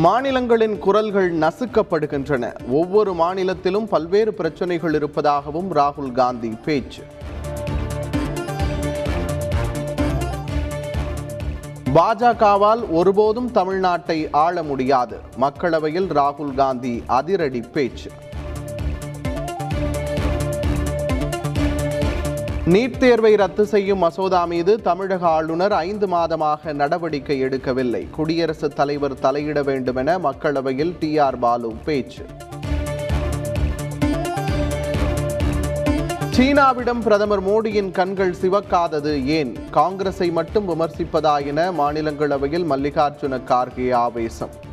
மாநிலங்களின் குரல்கள் நசுக்கப்படுகின்றன. ஒவ்வொரு மாநிலத்திலும் பல்வேறு பிரச்சனைகள் இருப்பதாகவும் ராகுல் காந்தி பேச்சு. பாஜகவால் ஒருபோதும் தமிழ்நாட்டை ஆள முடியாது. மக்களவையில் ராகுல் காந்தி அதிரடி பேச்சு. நீட் தேர்வை ரத்து செய்யும் மசோதா மீது தமிழக ஆளுநர் ஐந்து மாதமாக நடவடிக்கை எடுக்கவில்லை. குடியரசுத் தலைவர் தலையிட வேண்டுமென மக்களவையில் டி. ஆர். பாலு பேச்சு. சீனாவிடம் பிரதமர் மோடியின் கண்கள் சிவக்காதது ஏன்? காங்கிரஸை மட்டும் விமர்சிப்பதா என மாநிலங்களவையில் மல்லிகார்ஜுன கார்கே ஆவேசம்.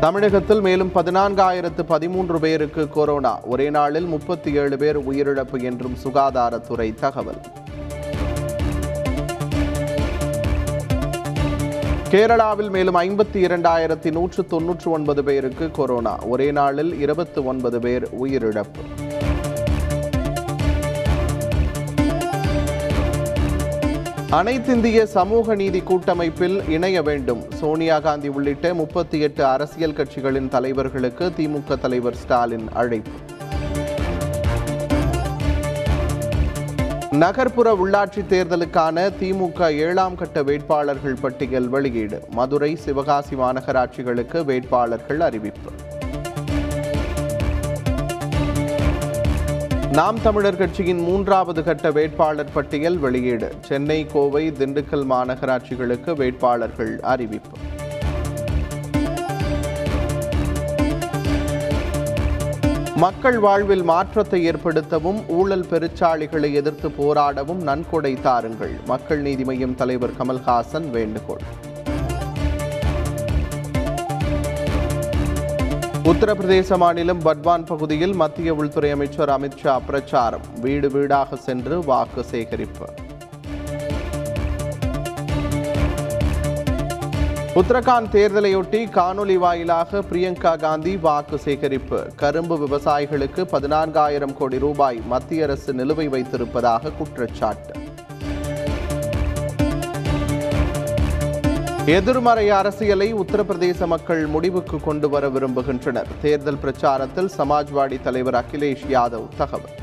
தமிழகத்தில் மேலும் பதினான்காயிரத்து பதிமூன்று பேருக்கு கொரோனா. ஒரே நாளில் முப்பத்தி ஏழு பேர் உயிரிழப்பு என்றும் சுகாதாரத்துறை தகவல். கேரளாவில் மேலும் ஐம்பத்தி இரண்டாயிரத்தி நூற்று தொன்னூற்று ஒன்பது பேருக்கு கொரோனா. ஒரே நாளில் இருபத்தி ஒன்பது பேர் உயிரிழப்பு. அனைத்திந்திய சமூக நீதி கூட்டமைப்பில் இணைய வேண்டும். சோனியா காந்தி உள்ளிட்ட முப்பத்தி எட்டு அரசியல் கட்சிகளின் தலைவர்களுக்கு திமுக தலைவர் ஸ்டாலின் அழைப்பு. நகர்ப்புற உள்ளாட்சி தேர்தலுக்கான திமுக ஏழாம் கட்ட வேட்பாளர்கள் பட்டியல் வெளியீடு. மதுரை சிவகாசி மாநகராட்சிகளுக்கு வேட்பாளர்கள் அறிவிப்பு. நாம் தமிழர் கட்சியின் மூன்றாவது கட்ட வேட்பாளர் பட்டியல் வெளியீடு. சென்னை கோவை திண்டுக்கல் மாநகராட்சிகளுக்கு வேட்பாளர்கள் அறிவிப்பு. மக்கள் வாழ்வில் மாற்றத்தை ஏற்படுத்தவும் ஊழல் பெருச்சாளிகளை எதிர்த்து போராடவும் நன்கொடை தாருங்கள். மக்கள் நீதி மய்யம் தலைவர் கமல்ஹாசன் வேண்டுகோள். உத்தரப்பிரதேச மாநிலம் பட்வான் பகுதியில் மத்திய உள்துறை அமைச்சர் அமித்ஷா பிரச்சாரம். வீடு வீடாக சென்று வாக்கு சேகரிப்பு. உத்தரகாண்ட் தேர்தலையொட்டி காணொலி வாயிலாக பிரியங்கா காந்தி வாக்கு சேகரிப்பு. கரும்பு விவசாயிகளுக்கு பதினான்காயிரம் கோடி ரூபாய் மத்திய அரசு நிலுவை வைத்திருப்பதாக குற்றச்சாட்டு. எதிர்மறை அரசியலை உத்தரப்பிரதேச மக்கள் முடிவுக்கு கொண்டு வர விரும்புகின்றனர். தேர்தல் பிரச்சாரத்தில் சமாஜ்வாடி தலைவர் அகிலேஷ் யாதவ் தகவல்.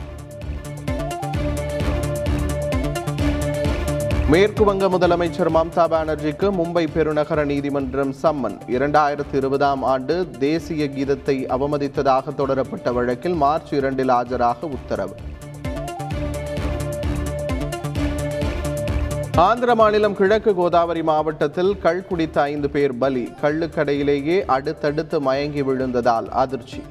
மேற்கு வங்க முதலமைச்சர் மம்தா பானர்ஜிக்கு மும்பை பெருநகர நீதிமன்றம் சம்மன். இரண்டாயிரத்தி இருபதாம் ஆண்டு தேசிய கீதத்தை அவமதித்ததாக தொடரப்பட்ட வழக்கில் மார்ச் இரண்டில் ஆஜராக உத்தரவு. ஆந்திர மாநிலம் கிழக்கு கோதாவரி மாவட்டத்தில் கள் குடித்த ஐந்து பேர் பலி. கள்ளுக்கடையிலேயே அடுத்தடுத்து மயங்கி விழுந்ததால் அதிர்ச்சி.